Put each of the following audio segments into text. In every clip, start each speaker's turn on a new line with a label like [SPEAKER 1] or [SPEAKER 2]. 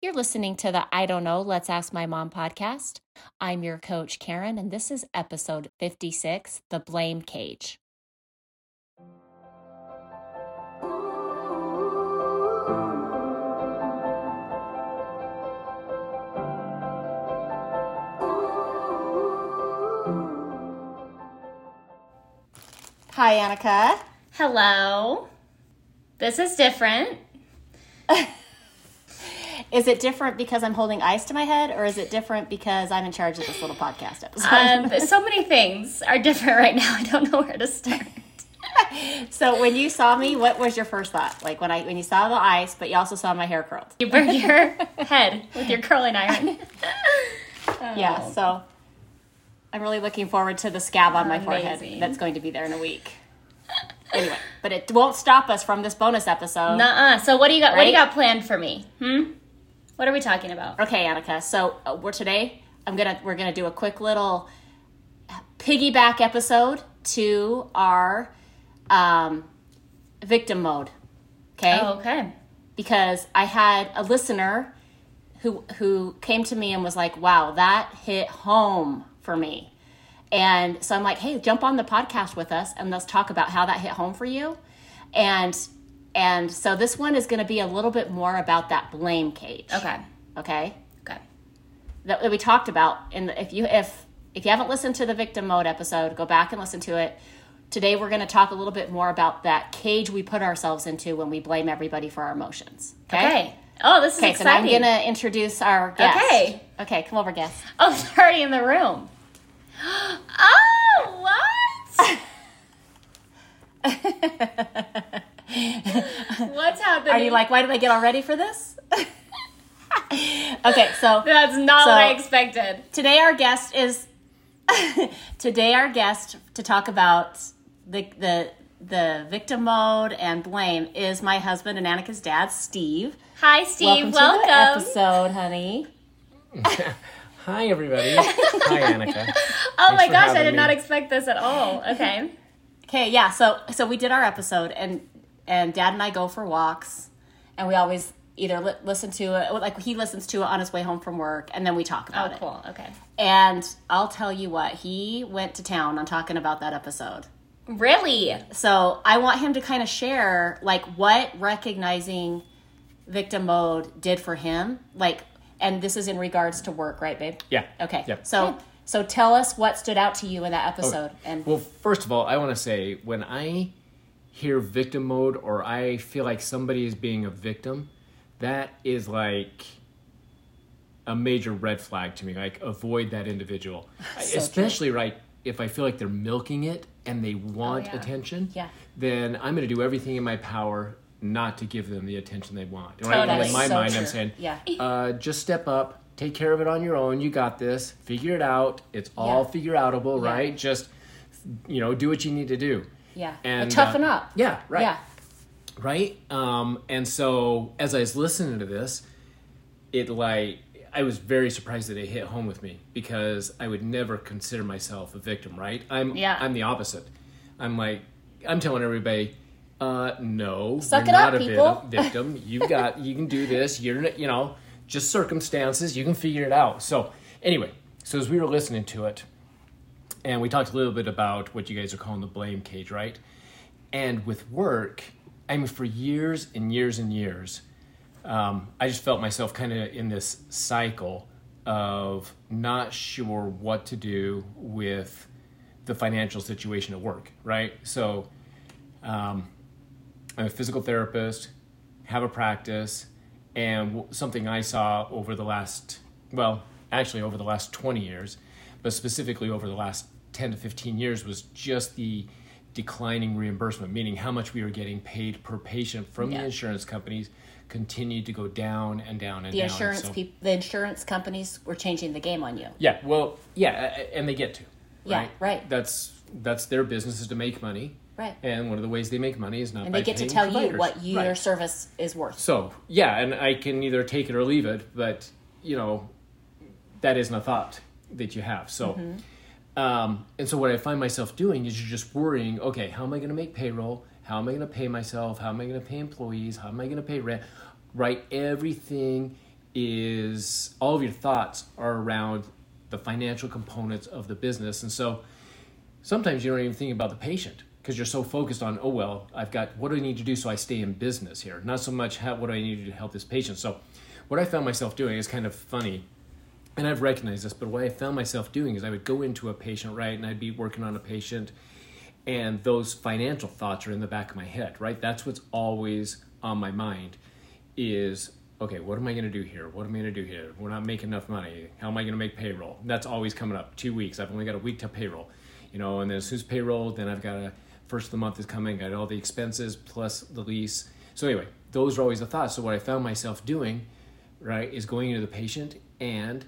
[SPEAKER 1] You're listening to the I Don't Know, Let's Ask My Mom podcast. I'm your coach, Karen, and this is episode 56 The Blame Cage. Hi, Annika.
[SPEAKER 2] Hello. This is different.
[SPEAKER 1] Is it different because I'm holding ice to my head, or is it different because I'm in charge of this little podcast episode?
[SPEAKER 2] Um, so many things are different right now. I don't know where to start.
[SPEAKER 1] so when you saw me, what was your first thought? Like when I when you saw the ice, but you also saw my hair curled.
[SPEAKER 2] You burned your head with your curling iron.
[SPEAKER 1] Yeah, so I'm really looking forward to the scab on my forehead that's going to be there in a week. Anyway, but it won't stop us from this bonus episode.
[SPEAKER 2] Nuh-uh. So what do you got? What do you got planned for me? Hmm. What are we talking about?
[SPEAKER 1] Okay, Annika. So uh, we're today. I'm gonna we're gonna do a quick little piggyback episode to our um, victim mode. Okay.
[SPEAKER 2] Oh, okay.
[SPEAKER 1] because I had a listener who who came to me and was like, "Wow, that hit home for me." And so I'm like, "Hey, jump on the podcast with us and let's talk about how that hit home for you." And and so this one is going to be a little bit more about that blame cage.
[SPEAKER 2] Okay.
[SPEAKER 1] Okay?
[SPEAKER 2] Okay.
[SPEAKER 1] That, that we talked about in the, if you if if you haven't listened to the victim mode episode, go back and listen to it. Today we're going to talk a little bit more about that cage we put ourselves into when we blame everybody for our emotions.
[SPEAKER 2] Okay. Oh, this is exciting.
[SPEAKER 1] Okay, so now I'm gonna introduce our guest.
[SPEAKER 2] Okay.
[SPEAKER 1] Okay, come over, guest.
[SPEAKER 2] Oh, they're already in the room. Oh, what? What's happening?
[SPEAKER 1] Are you like, why did I get all ready for this? okay, so
[SPEAKER 2] That's not
[SPEAKER 1] So-
[SPEAKER 2] what I expected.
[SPEAKER 1] today our guest is today our guest to talk about the the the victim mode and blame is my husband and Annika's dad, Steve.
[SPEAKER 2] Hi, Steve.
[SPEAKER 1] Welcome, to the episode, honey.
[SPEAKER 3] Hi, everybody. Hi, Annika.
[SPEAKER 2] oh my gosh, I
[SPEAKER 3] having
[SPEAKER 2] did not expect this at all. Okay.
[SPEAKER 1] Okay, yeah. So so we did our episode, and and Dad and I go for walks, and we always either li- listen to it, like he listens to it on his way home from work, and then we talk
[SPEAKER 2] Oh,
[SPEAKER 1] about it.
[SPEAKER 2] cool. Okay.
[SPEAKER 1] And I'll tell you what, he went to town on talking about that episode.
[SPEAKER 2] Really?
[SPEAKER 1] So I want him to kind of share like what recognizing victim mode did for him, like, and this is in regards to work, right, babe?
[SPEAKER 3] Yeah.
[SPEAKER 1] Okay.
[SPEAKER 3] Yep.
[SPEAKER 1] So so tell us what stood out to you in that episode, and
[SPEAKER 3] Well, first of all, I want to say when I hear victim mode or I feel like somebody is being a victim, that is like a major red flag to me. Like, avoid that individual.
[SPEAKER 1] So
[SPEAKER 3] Especially, right, if I feel like they're milking it and they want
[SPEAKER 2] yeah.
[SPEAKER 3] attention,
[SPEAKER 1] Yeah.
[SPEAKER 3] then I'm going to do everything in my power not to give them the attention they want. Right?
[SPEAKER 2] Totally.
[SPEAKER 3] And in my
[SPEAKER 1] So
[SPEAKER 3] mind,
[SPEAKER 1] true.
[SPEAKER 3] I'm saying,
[SPEAKER 1] Yeah.
[SPEAKER 3] uh, just step up, take care of it on your own. You got this. Figure it out. It's all
[SPEAKER 1] Yeah.
[SPEAKER 3] figure outable,
[SPEAKER 1] Yeah.
[SPEAKER 3] right? Just you know, do what you need to do.
[SPEAKER 1] Yeah,
[SPEAKER 3] And
[SPEAKER 1] toughen
[SPEAKER 3] uh,
[SPEAKER 1] up.
[SPEAKER 3] Yeah, right.
[SPEAKER 1] Yeah.
[SPEAKER 3] Right. Um, and so as I was listening to this, it like I was very surprised that it hit home with me because I would never consider myself a victim. Right. I'm.
[SPEAKER 2] Yeah.
[SPEAKER 3] I'm the opposite. I'm like I'm telling everybody. Uh, no,
[SPEAKER 1] Suck
[SPEAKER 3] you're
[SPEAKER 1] it up,
[SPEAKER 3] not a
[SPEAKER 1] people."
[SPEAKER 3] victim. You got, you can do this. You're, you know, just circumstances. You can figure it out. So, anyway, so as we were listening to it, and we talked a little bit about what you guys are calling the blame cage, right? And with work, I mean, for years and years and years, um, I just felt myself kind of in this cycle of not sure what to do with the financial situation at work, right? So, um, I'm a physical therapist, have a practice, and something I saw over the last, well, actually over the last 20 years, but specifically over the last 10 to 15 years was just the declining reimbursement, meaning how much we were getting paid per patient from
[SPEAKER 1] Yeah.
[SPEAKER 3] the insurance companies continued to go down and down and
[SPEAKER 1] The
[SPEAKER 3] down.
[SPEAKER 1] insurance
[SPEAKER 3] So-
[SPEAKER 1] peop- the insurance companies were changing the game on you.
[SPEAKER 3] yeah, well, yeah, and they get to.
[SPEAKER 1] Yeah,
[SPEAKER 3] Right.
[SPEAKER 1] right.
[SPEAKER 3] That's that's their business is to make money.
[SPEAKER 1] Right.
[SPEAKER 3] And one of the ways they make money is not
[SPEAKER 1] And
[SPEAKER 3] by
[SPEAKER 1] they get to tell you what your
[SPEAKER 3] Right.
[SPEAKER 1] service is worth.
[SPEAKER 3] So yeah, and I can either take it or leave it, but you know, that isn't a thought that you have. So,
[SPEAKER 1] Mm-hmm.
[SPEAKER 3] Um, and so what I find myself doing is you're just worrying. Okay, how am I going to make payroll? How am I going to pay myself? How am I going to pay employees? How am I going to pay rent? Right, everything is all of your thoughts are around the financial components of the business. And so sometimes you don't even think about the patient because you're so focused on, oh, well, I've got what do I need to do so I stay in business here? Not so much how, what do I need to help this patient. So what I found myself doing is kind of funny. And I've recognized this, but what I found myself doing is I would go into a patient, right, and I'd be working on a patient, and those financial thoughts are in the back of my head, right? That's what's always on my mind is okay, what am I to do here? What am I to do here? We're not making enough money. How am I to make payroll? That's always coming up. Two weeks. I've only got a week to payroll, you know. And then as soon as payroll, then I've got a first of the month is coming. Got all the expenses plus the lease. So anyway, those are always the thoughts. So what I found myself doing, right, is going into the patient and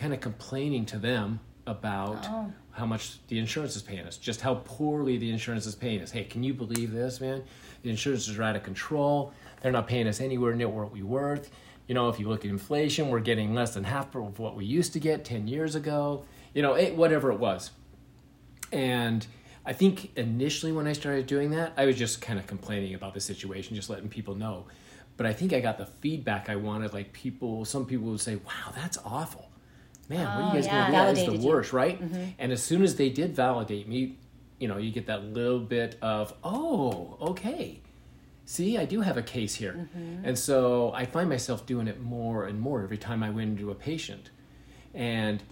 [SPEAKER 3] kind of complaining to them about
[SPEAKER 2] Oh.
[SPEAKER 3] how much the insurance is paying us, just how poorly the insurance is paying us. Hey, can you believe this, man? The insurance is out of control. They're not paying us anywhere near what we worth. You know, if you look at inflation, we're getting less than half of what we used to get 10 years ago. You know, it, whatever it was. And I think initially when I started doing that, I was just kind of complaining about the situation, just letting people know. But I think I got the feedback I wanted. Like people, some people would say, "Wow, that's awful, man. what are
[SPEAKER 2] Oh,
[SPEAKER 3] you guys
[SPEAKER 2] yeah.
[SPEAKER 3] gonna do? That is the
[SPEAKER 1] you.
[SPEAKER 3] worst, right?" And as soon as they did validate me, you know, you get that little bit of, "Oh, okay." See, I do have a case here. And so I find myself doing it more and more every time I went into a patient. And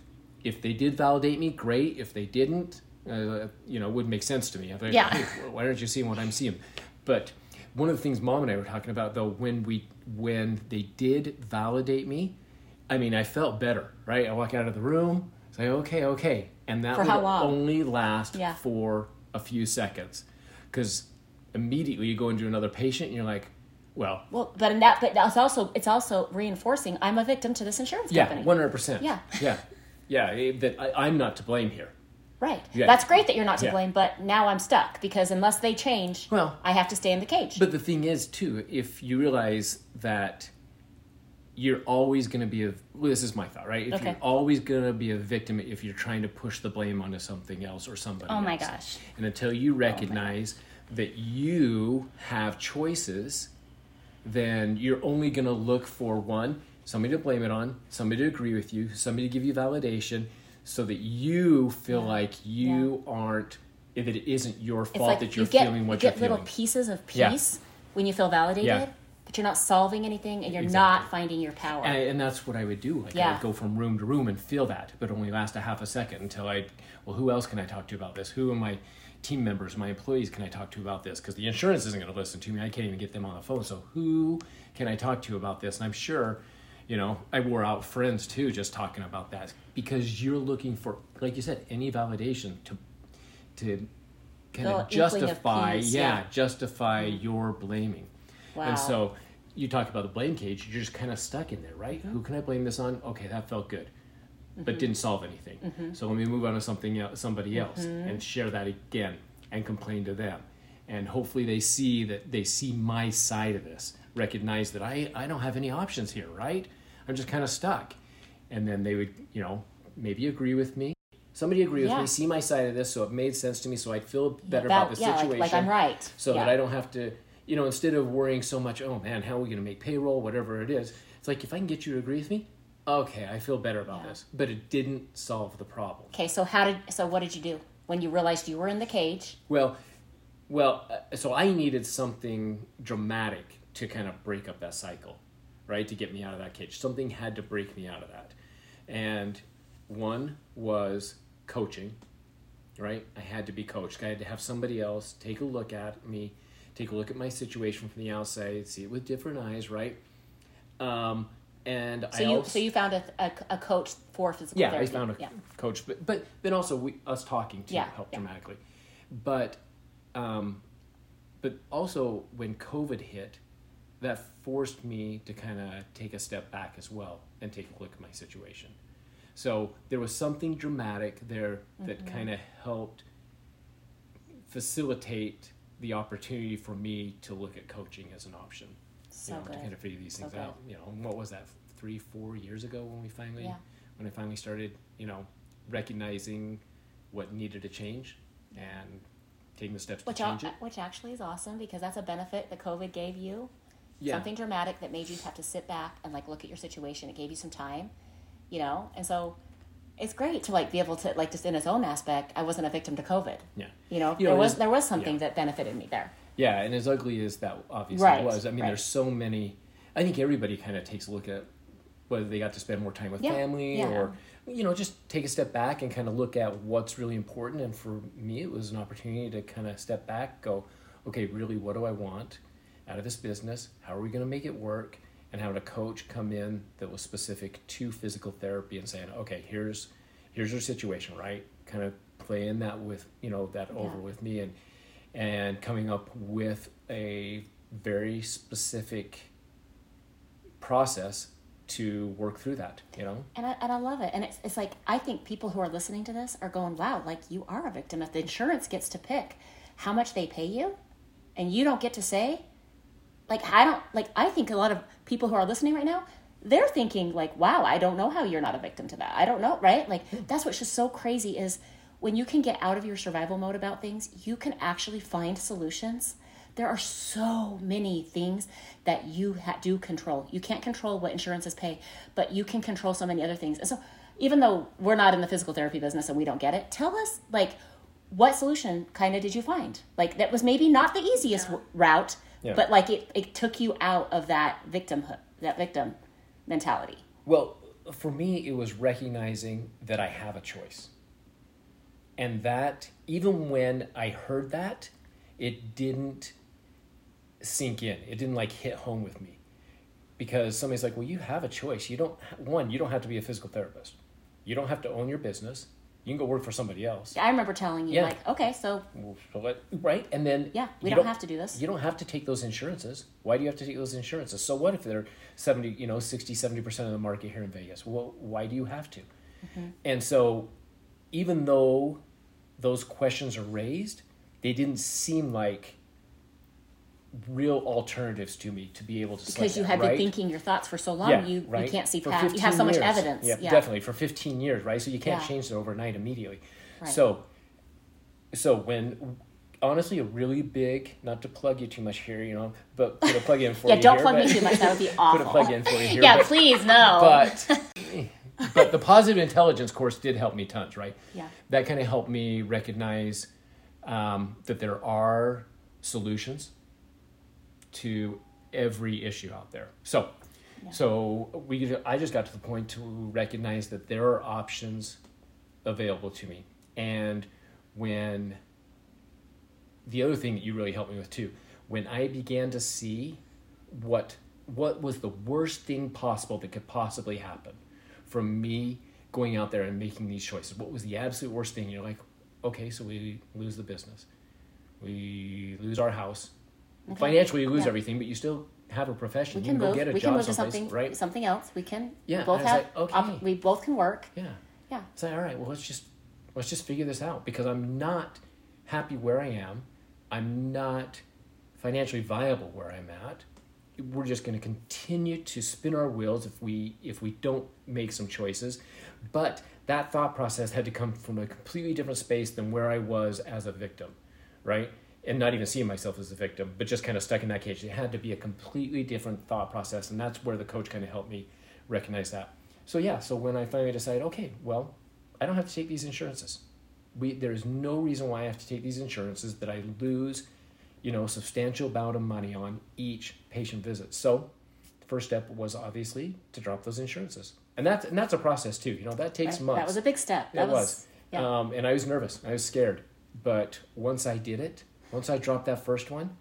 [SPEAKER 3] if they did validate me, great. If they didn't, uh, you know, it wouldn't make sense to me. Like,
[SPEAKER 2] Yeah.
[SPEAKER 3] "Hey, why aren't you seeing what I'm seeing? But one of the things mom and I were talking about though, when we when they did validate me, I mean, I felt better, right? I walk out of the room, say, okay, okay, and that
[SPEAKER 1] For
[SPEAKER 3] would
[SPEAKER 1] how long?
[SPEAKER 3] only last
[SPEAKER 1] Yeah.
[SPEAKER 3] for a few seconds, because immediately you go into another patient and you're like, well,
[SPEAKER 1] Well, but in that, but that's also it's also reinforcing. I'm a victim to this insurance
[SPEAKER 3] yeah,
[SPEAKER 1] company.
[SPEAKER 3] hundred percent,
[SPEAKER 1] Yeah.
[SPEAKER 3] yeah, yeah, eh, that I, I'm not to blame here.
[SPEAKER 1] Right.
[SPEAKER 3] Yeah.
[SPEAKER 1] That's great that you're not to
[SPEAKER 3] Yeah.
[SPEAKER 1] blame, but now I'm stuck because unless they change,
[SPEAKER 3] Well-
[SPEAKER 1] I have to stay in the cage.
[SPEAKER 3] But the thing is, too, if you realize that you're always going to be a well, this is my thought, right? If
[SPEAKER 1] Okay.
[SPEAKER 3] you're always going to be a victim if you're trying to push the blame onto something else or somebody
[SPEAKER 2] Oh my
[SPEAKER 3] else.
[SPEAKER 2] gosh.
[SPEAKER 3] And until you oh recognize that you have choices, then you're only going to look for one, somebody to blame it on, somebody to agree with you, somebody to give you validation so that you feel like you aren't that it isn't your fault
[SPEAKER 1] like
[SPEAKER 3] that you're
[SPEAKER 1] you get,
[SPEAKER 3] feeling what
[SPEAKER 1] you get little
[SPEAKER 3] feeling.
[SPEAKER 1] pieces of
[SPEAKER 3] Yeah.
[SPEAKER 1] peace when you feel validated,
[SPEAKER 3] Yeah.
[SPEAKER 1] But you're not solving anything and you're
[SPEAKER 3] Exactly.
[SPEAKER 1] not finding your power.
[SPEAKER 3] And, and that's what I would do. Like I
[SPEAKER 1] Yeah.
[SPEAKER 3] would go from room to room and feel that, but only last a half a second until I, well, who else can I talk to about this? Who are my team members, my employees can I talk to about this? Because the insurance isn't going to listen to me. I can't even get them on the phone. So who can I talk to about this? And I'm sure, you know, I wore out friends too just talking about that because you're looking for, like you said, any validation to, to kind
[SPEAKER 1] Feel
[SPEAKER 3] of justify,
[SPEAKER 1] peace,
[SPEAKER 3] yeah,
[SPEAKER 1] yeah.
[SPEAKER 3] justify mm-hmm. your blaming.
[SPEAKER 1] Wow.
[SPEAKER 3] And so you talk about the blame cage, you're just kind of stuck in there, right?
[SPEAKER 1] Mm-hmm.
[SPEAKER 3] Who can I blame this on? Okay, that felt good, but didn't solve anything.
[SPEAKER 1] Mm-hmm.
[SPEAKER 3] So let me move on to something else, somebody else and share that again and complain to them. And hopefully they see that they see my side of this, recognize that I, I don't have any options here, right? I'm just kind of stuck. And then they would, you know, maybe agree with me. Somebody agree with
[SPEAKER 1] Yeah.
[SPEAKER 3] me, see my side of this, so it made sense to me, so I'd feel better
[SPEAKER 1] That-
[SPEAKER 3] about the
[SPEAKER 1] yeah, like-
[SPEAKER 3] situation
[SPEAKER 1] like I'm right.
[SPEAKER 3] so
[SPEAKER 1] Yeah.
[SPEAKER 3] that I don't have to, you know, instead of worrying so much, oh man, how are we going to make payroll, whatever it is, it's like if I can get you to agree with me, okay, I feel better about
[SPEAKER 1] Yeah.
[SPEAKER 3] this. But it didn't solve the problem.
[SPEAKER 1] okay, so how did so what did you do when you realized you were in the cage?
[SPEAKER 3] Well, well, uh, so I needed something dramatic to kind of break up that cycle, right? To get me out of that cage. Something had to break me out of that. And one was coaching, right? I had to be coached. I had to have somebody else take a look at me, take a look at my situation from the outside, see it with different eyes, right? Um, and
[SPEAKER 1] So
[SPEAKER 3] I
[SPEAKER 1] you
[SPEAKER 3] also,
[SPEAKER 1] so you found a, a, a coach for physical
[SPEAKER 3] yeah,
[SPEAKER 1] therapy.
[SPEAKER 3] I found a
[SPEAKER 1] yeah.
[SPEAKER 3] coach, but but then also we us talking too
[SPEAKER 1] Yeah,
[SPEAKER 3] helped
[SPEAKER 1] yeah.
[SPEAKER 3] dramatically. But um, but also when COVID hit, that forced me to kind of take a step back as well and take a look at my situation. So there was something dramatic there that
[SPEAKER 1] Mm-hmm.
[SPEAKER 3] kind of helped facilitate the opportunity for me to look at coaching as an option.
[SPEAKER 1] So
[SPEAKER 3] you know, to kind of figure these
[SPEAKER 1] So
[SPEAKER 3] things
[SPEAKER 1] good.
[SPEAKER 3] out. You know, what was that? Three, four years ago when we finally
[SPEAKER 1] Yeah.
[SPEAKER 3] when I finally started, you know, recognizing what needed to change and taking the steps
[SPEAKER 1] Which
[SPEAKER 3] to
[SPEAKER 1] al-
[SPEAKER 3] change it.
[SPEAKER 1] which actually is awesome because that's a benefit that COVID gave you
[SPEAKER 3] Yeah.
[SPEAKER 1] something dramatic that made you have to sit back and like look at your situation. It gave you some time, you know, and so it's great to like be able to like just in its own aspect. I wasn't a victim to COVID.
[SPEAKER 3] Yeah.
[SPEAKER 1] You know,
[SPEAKER 3] You know,
[SPEAKER 1] there was there was something
[SPEAKER 3] yeah.
[SPEAKER 1] that benefited me there.
[SPEAKER 3] Yeah, and as ugly as that obviously
[SPEAKER 1] Right,
[SPEAKER 3] was, I mean,
[SPEAKER 1] right.
[SPEAKER 3] there's so many. I think everybody kind of takes a look at whether they got to spend more time with
[SPEAKER 1] Yeah,
[SPEAKER 3] family
[SPEAKER 1] yeah.
[SPEAKER 3] or, you know, just take a step back and kind of look at what's really important. And for me, it was an opportunity to kind of step back, go, okay, really, what do I want out of this business? How are we going to make it work? And having a coach come in that was specific to physical therapy and saying, okay, here's here's your situation, right? Kind of playing that with you know that over with me and and coming up with a very specific process to work through that you know
[SPEAKER 1] And I, and I love it. And it's, it's like, I think people who are listening to this are going, wow, like you are a victim. If the insurance gets to pick how much they pay you and you don't get to say, like, I don't, like, I think a lot of people who are listening right now, they're thinking, like, wow, I don't know how you're not a victim to that. I don't know, right? Like, hmm. that's what's just so crazy is when you can get out of your survival mode about things, you can actually find solutions. There are so many things that you ha- do control. You can't control what insurances pay, but you can control so many other things. And so, even though we're not in the physical therapy business and we don't get it, tell us like what solution kind of did you find? Like that was maybe not the easiest w route,
[SPEAKER 3] Yeah.
[SPEAKER 1] but like it, it took you out of that victimhood, that victim mentality.
[SPEAKER 3] well for me it was recognizing that i have a choice. And that even when i heard that it didn't sink in. It didn't like hit home with me. Because somebody's like well you have a choice. You don't one you don't have to be a physical therapist. You don't have to own your business you can go work for somebody else
[SPEAKER 1] I remember telling you
[SPEAKER 3] Yeah.
[SPEAKER 1] like, okay, so
[SPEAKER 3] right and then
[SPEAKER 1] Yeah, we
[SPEAKER 3] you
[SPEAKER 1] don't have to do this.
[SPEAKER 3] you don't have to take those insurances why do you have to take those insurances so what if they're 70 you know 60 70% of the market here in vegas well why do you have to
[SPEAKER 1] Mm-hmm.
[SPEAKER 3] and so even though those questions are raised they didn't seem like real alternatives to me to be able to
[SPEAKER 1] because you have
[SPEAKER 3] right?
[SPEAKER 1] been thinking your thoughts for so long,
[SPEAKER 3] yeah,
[SPEAKER 1] you
[SPEAKER 3] right?
[SPEAKER 1] you can't see
[SPEAKER 3] For
[SPEAKER 1] past. You have
[SPEAKER 3] 15
[SPEAKER 1] so much
[SPEAKER 3] years.
[SPEAKER 1] evidence.
[SPEAKER 3] Yeah,
[SPEAKER 1] Yeah,
[SPEAKER 3] definitely for 15 years, right? So you can't
[SPEAKER 1] Yeah.
[SPEAKER 3] change it overnight immediately.
[SPEAKER 1] Right.
[SPEAKER 3] So, so when honestly a really big, not to plug you too much here, you know, but put a plug in for you
[SPEAKER 1] Yeah,
[SPEAKER 3] you.
[SPEAKER 1] don't
[SPEAKER 3] here,
[SPEAKER 1] plug me too much. That would be awful Put
[SPEAKER 3] a plug in for you here.
[SPEAKER 2] Yeah,
[SPEAKER 3] but,
[SPEAKER 2] please no.
[SPEAKER 3] but but the positive intelligence course did help me tons, right?
[SPEAKER 1] Yeah.
[SPEAKER 3] That kind of helped me recognize um, that there are solutions to every issue out there. So, so we I just got to the point to recognize that there are options available to me, and when the other thing that you really helped me with too, when I began to see what what was the worst thing possible that could possibly happen from me going out there and making these choices. What was the absolute worst thing? You're like, okay, so we lose the business, we lose our house, financially you lose
[SPEAKER 1] Yeah.
[SPEAKER 3] everything, but you still have a profession.
[SPEAKER 1] We
[SPEAKER 3] you
[SPEAKER 1] can
[SPEAKER 3] can go get a
[SPEAKER 1] We can
[SPEAKER 3] job
[SPEAKER 1] move to something
[SPEAKER 3] right?
[SPEAKER 1] something else. We can.
[SPEAKER 3] Yeah,
[SPEAKER 1] We both
[SPEAKER 3] and I was
[SPEAKER 1] have.
[SPEAKER 3] like,
[SPEAKER 1] op-
[SPEAKER 3] okay.
[SPEAKER 1] we both can work.
[SPEAKER 3] Yeah.
[SPEAKER 1] Yeah.
[SPEAKER 3] It's like, all right, well, let's just let's just figure this out because I'm not happy where I am. I'm not financially viable where I'm at. We're just going to continue to spin our wheels if we if we don't make some choices. But that thought process had to come from a completely different space than where I was as a victim, right? And not even seeing myself as a victim, but just kind of stuck in that cage. It had to be a completely different thought process, and that's where the coach kind of helped me recognize that. So yeah, so when I finally decided, okay, well, I don't have to take these insurances. We there is no reason why I have to take these insurances that I lose, you know, a substantial amount of money on each patient visit. So the first step was obviously to drop those insurances. And that's and that's a process too. You know, that takes months.
[SPEAKER 1] that was a big step. That
[SPEAKER 3] It was.
[SPEAKER 1] Yeah.
[SPEAKER 3] Um, and I was nervous. I was scared. But once I did it, once I dropped that first one,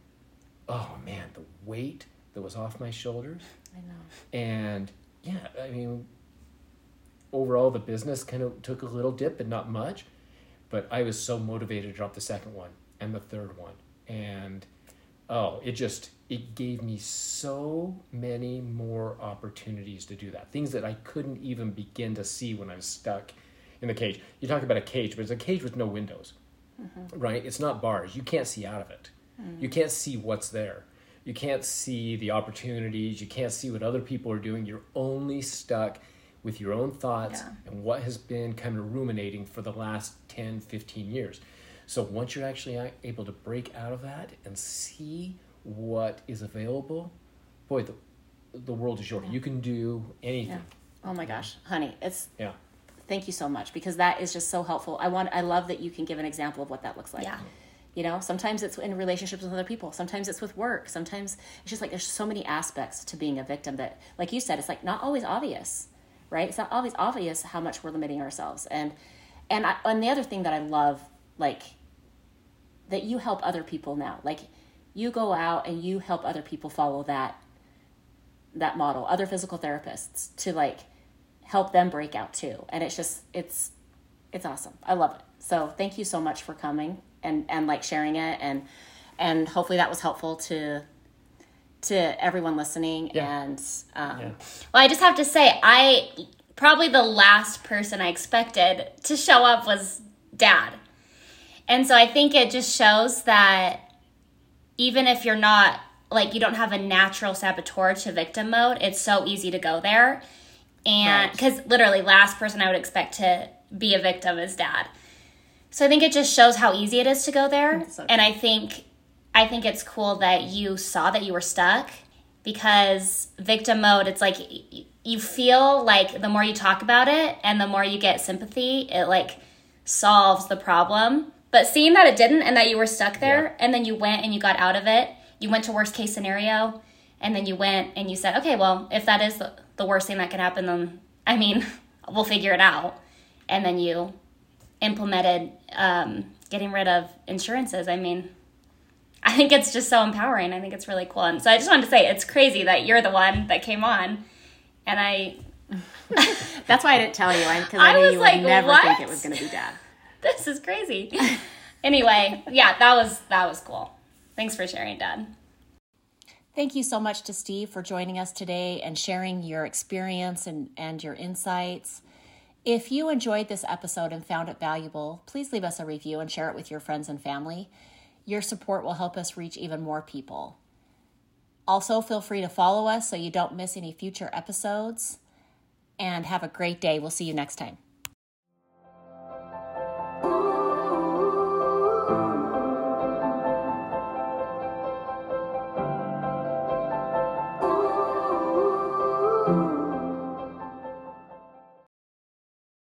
[SPEAKER 3] oh man, the weight that was off my shoulders.
[SPEAKER 1] I know.
[SPEAKER 3] And yeah, I mean, overall, the business kind of took a little dip, but not much. But I was so motivated to drop the second one and the third one. And oh, it just, it gave me so many more opportunities to do that. Things that I couldn't even begin to see when I was stuck in the cage. You talk about a cage, but it's a cage with no windows, right? It's not bars. You can't see out of it. You can't see what's there. You can't see the opportunities. You can't see what other people are doing. You're only stuck with your own thoughts
[SPEAKER 2] Yeah.
[SPEAKER 3] and what has been kind of ruminating for the last 10, 15 years. So once you're actually able to break out of that and see what is available, boy, the, the world is yours. You can do anything.
[SPEAKER 1] Oh my gosh, honey, it's
[SPEAKER 3] Yeah.
[SPEAKER 1] Thank you so much because that is just so helpful. I want I love that you can give an example of what that looks like.
[SPEAKER 2] Yeah.
[SPEAKER 1] You know, sometimes it's in relationships with other people. Sometimes it's with work. Sometimes it's just like there's so many aspects to being a victim that, like you said, it's like not always obvious, right? It's not always obvious how much we're limiting ourselves. And and I, and the other thing that I love, like that you help other people now. Like you go out and you help other people follow that that model, other physical therapists to like help them break out too. And it's just it's it's awesome. I love it. So thank you so much for coming and and like sharing it and and hopefully that was helpful to to everyone listening
[SPEAKER 3] Yeah.
[SPEAKER 1] and um,
[SPEAKER 3] Yeah.
[SPEAKER 2] Well, I just have to say, I probably the last person I expected to show up was dad. And so I think it just shows that even if you're not like you don't have a natural saboteur to victim mode, it's so easy to go there. And
[SPEAKER 1] Right.
[SPEAKER 2] because literally, last person I would expect to be a victim is dad. So I think it just shows how easy it is to go there.
[SPEAKER 1] so
[SPEAKER 2] and I think I think it's cool that you saw that you were stuck because victim mode it's like you feel like the more you talk about it and the more you get sympathy, it like solves the problem. But seeing that it didn't and that you were stuck there
[SPEAKER 3] Yeah.
[SPEAKER 2] and then you went and you got out of it, you went to worst case scenario and then you went and you said, "Okay, well, if that is the, the worst thing that can happen then I mean, we'll figure it out." And then you implemented um, getting rid of insurances. I mean, I think it's just so empowering. I think it's really cool. And so I just wanted to say it's crazy that you're the one that came on. And I,
[SPEAKER 1] that's why I didn't tell you because I,
[SPEAKER 2] I
[SPEAKER 1] knew
[SPEAKER 2] was
[SPEAKER 1] you would
[SPEAKER 2] like,
[SPEAKER 1] never
[SPEAKER 2] what?
[SPEAKER 1] think it was going to be dad.
[SPEAKER 2] this is crazy. anyway, yeah, that was that was cool. Thanks for sharing, Dad.
[SPEAKER 1] Thank you so much to Steve for joining us today and sharing your experience and, and your insights. If you enjoyed this episode and found it valuable, please leave us a review and share it with your friends and family. Your support will help us reach even more people. Also, feel free to follow us so you don't miss any future episodes. And have a great day. We'll see you next time.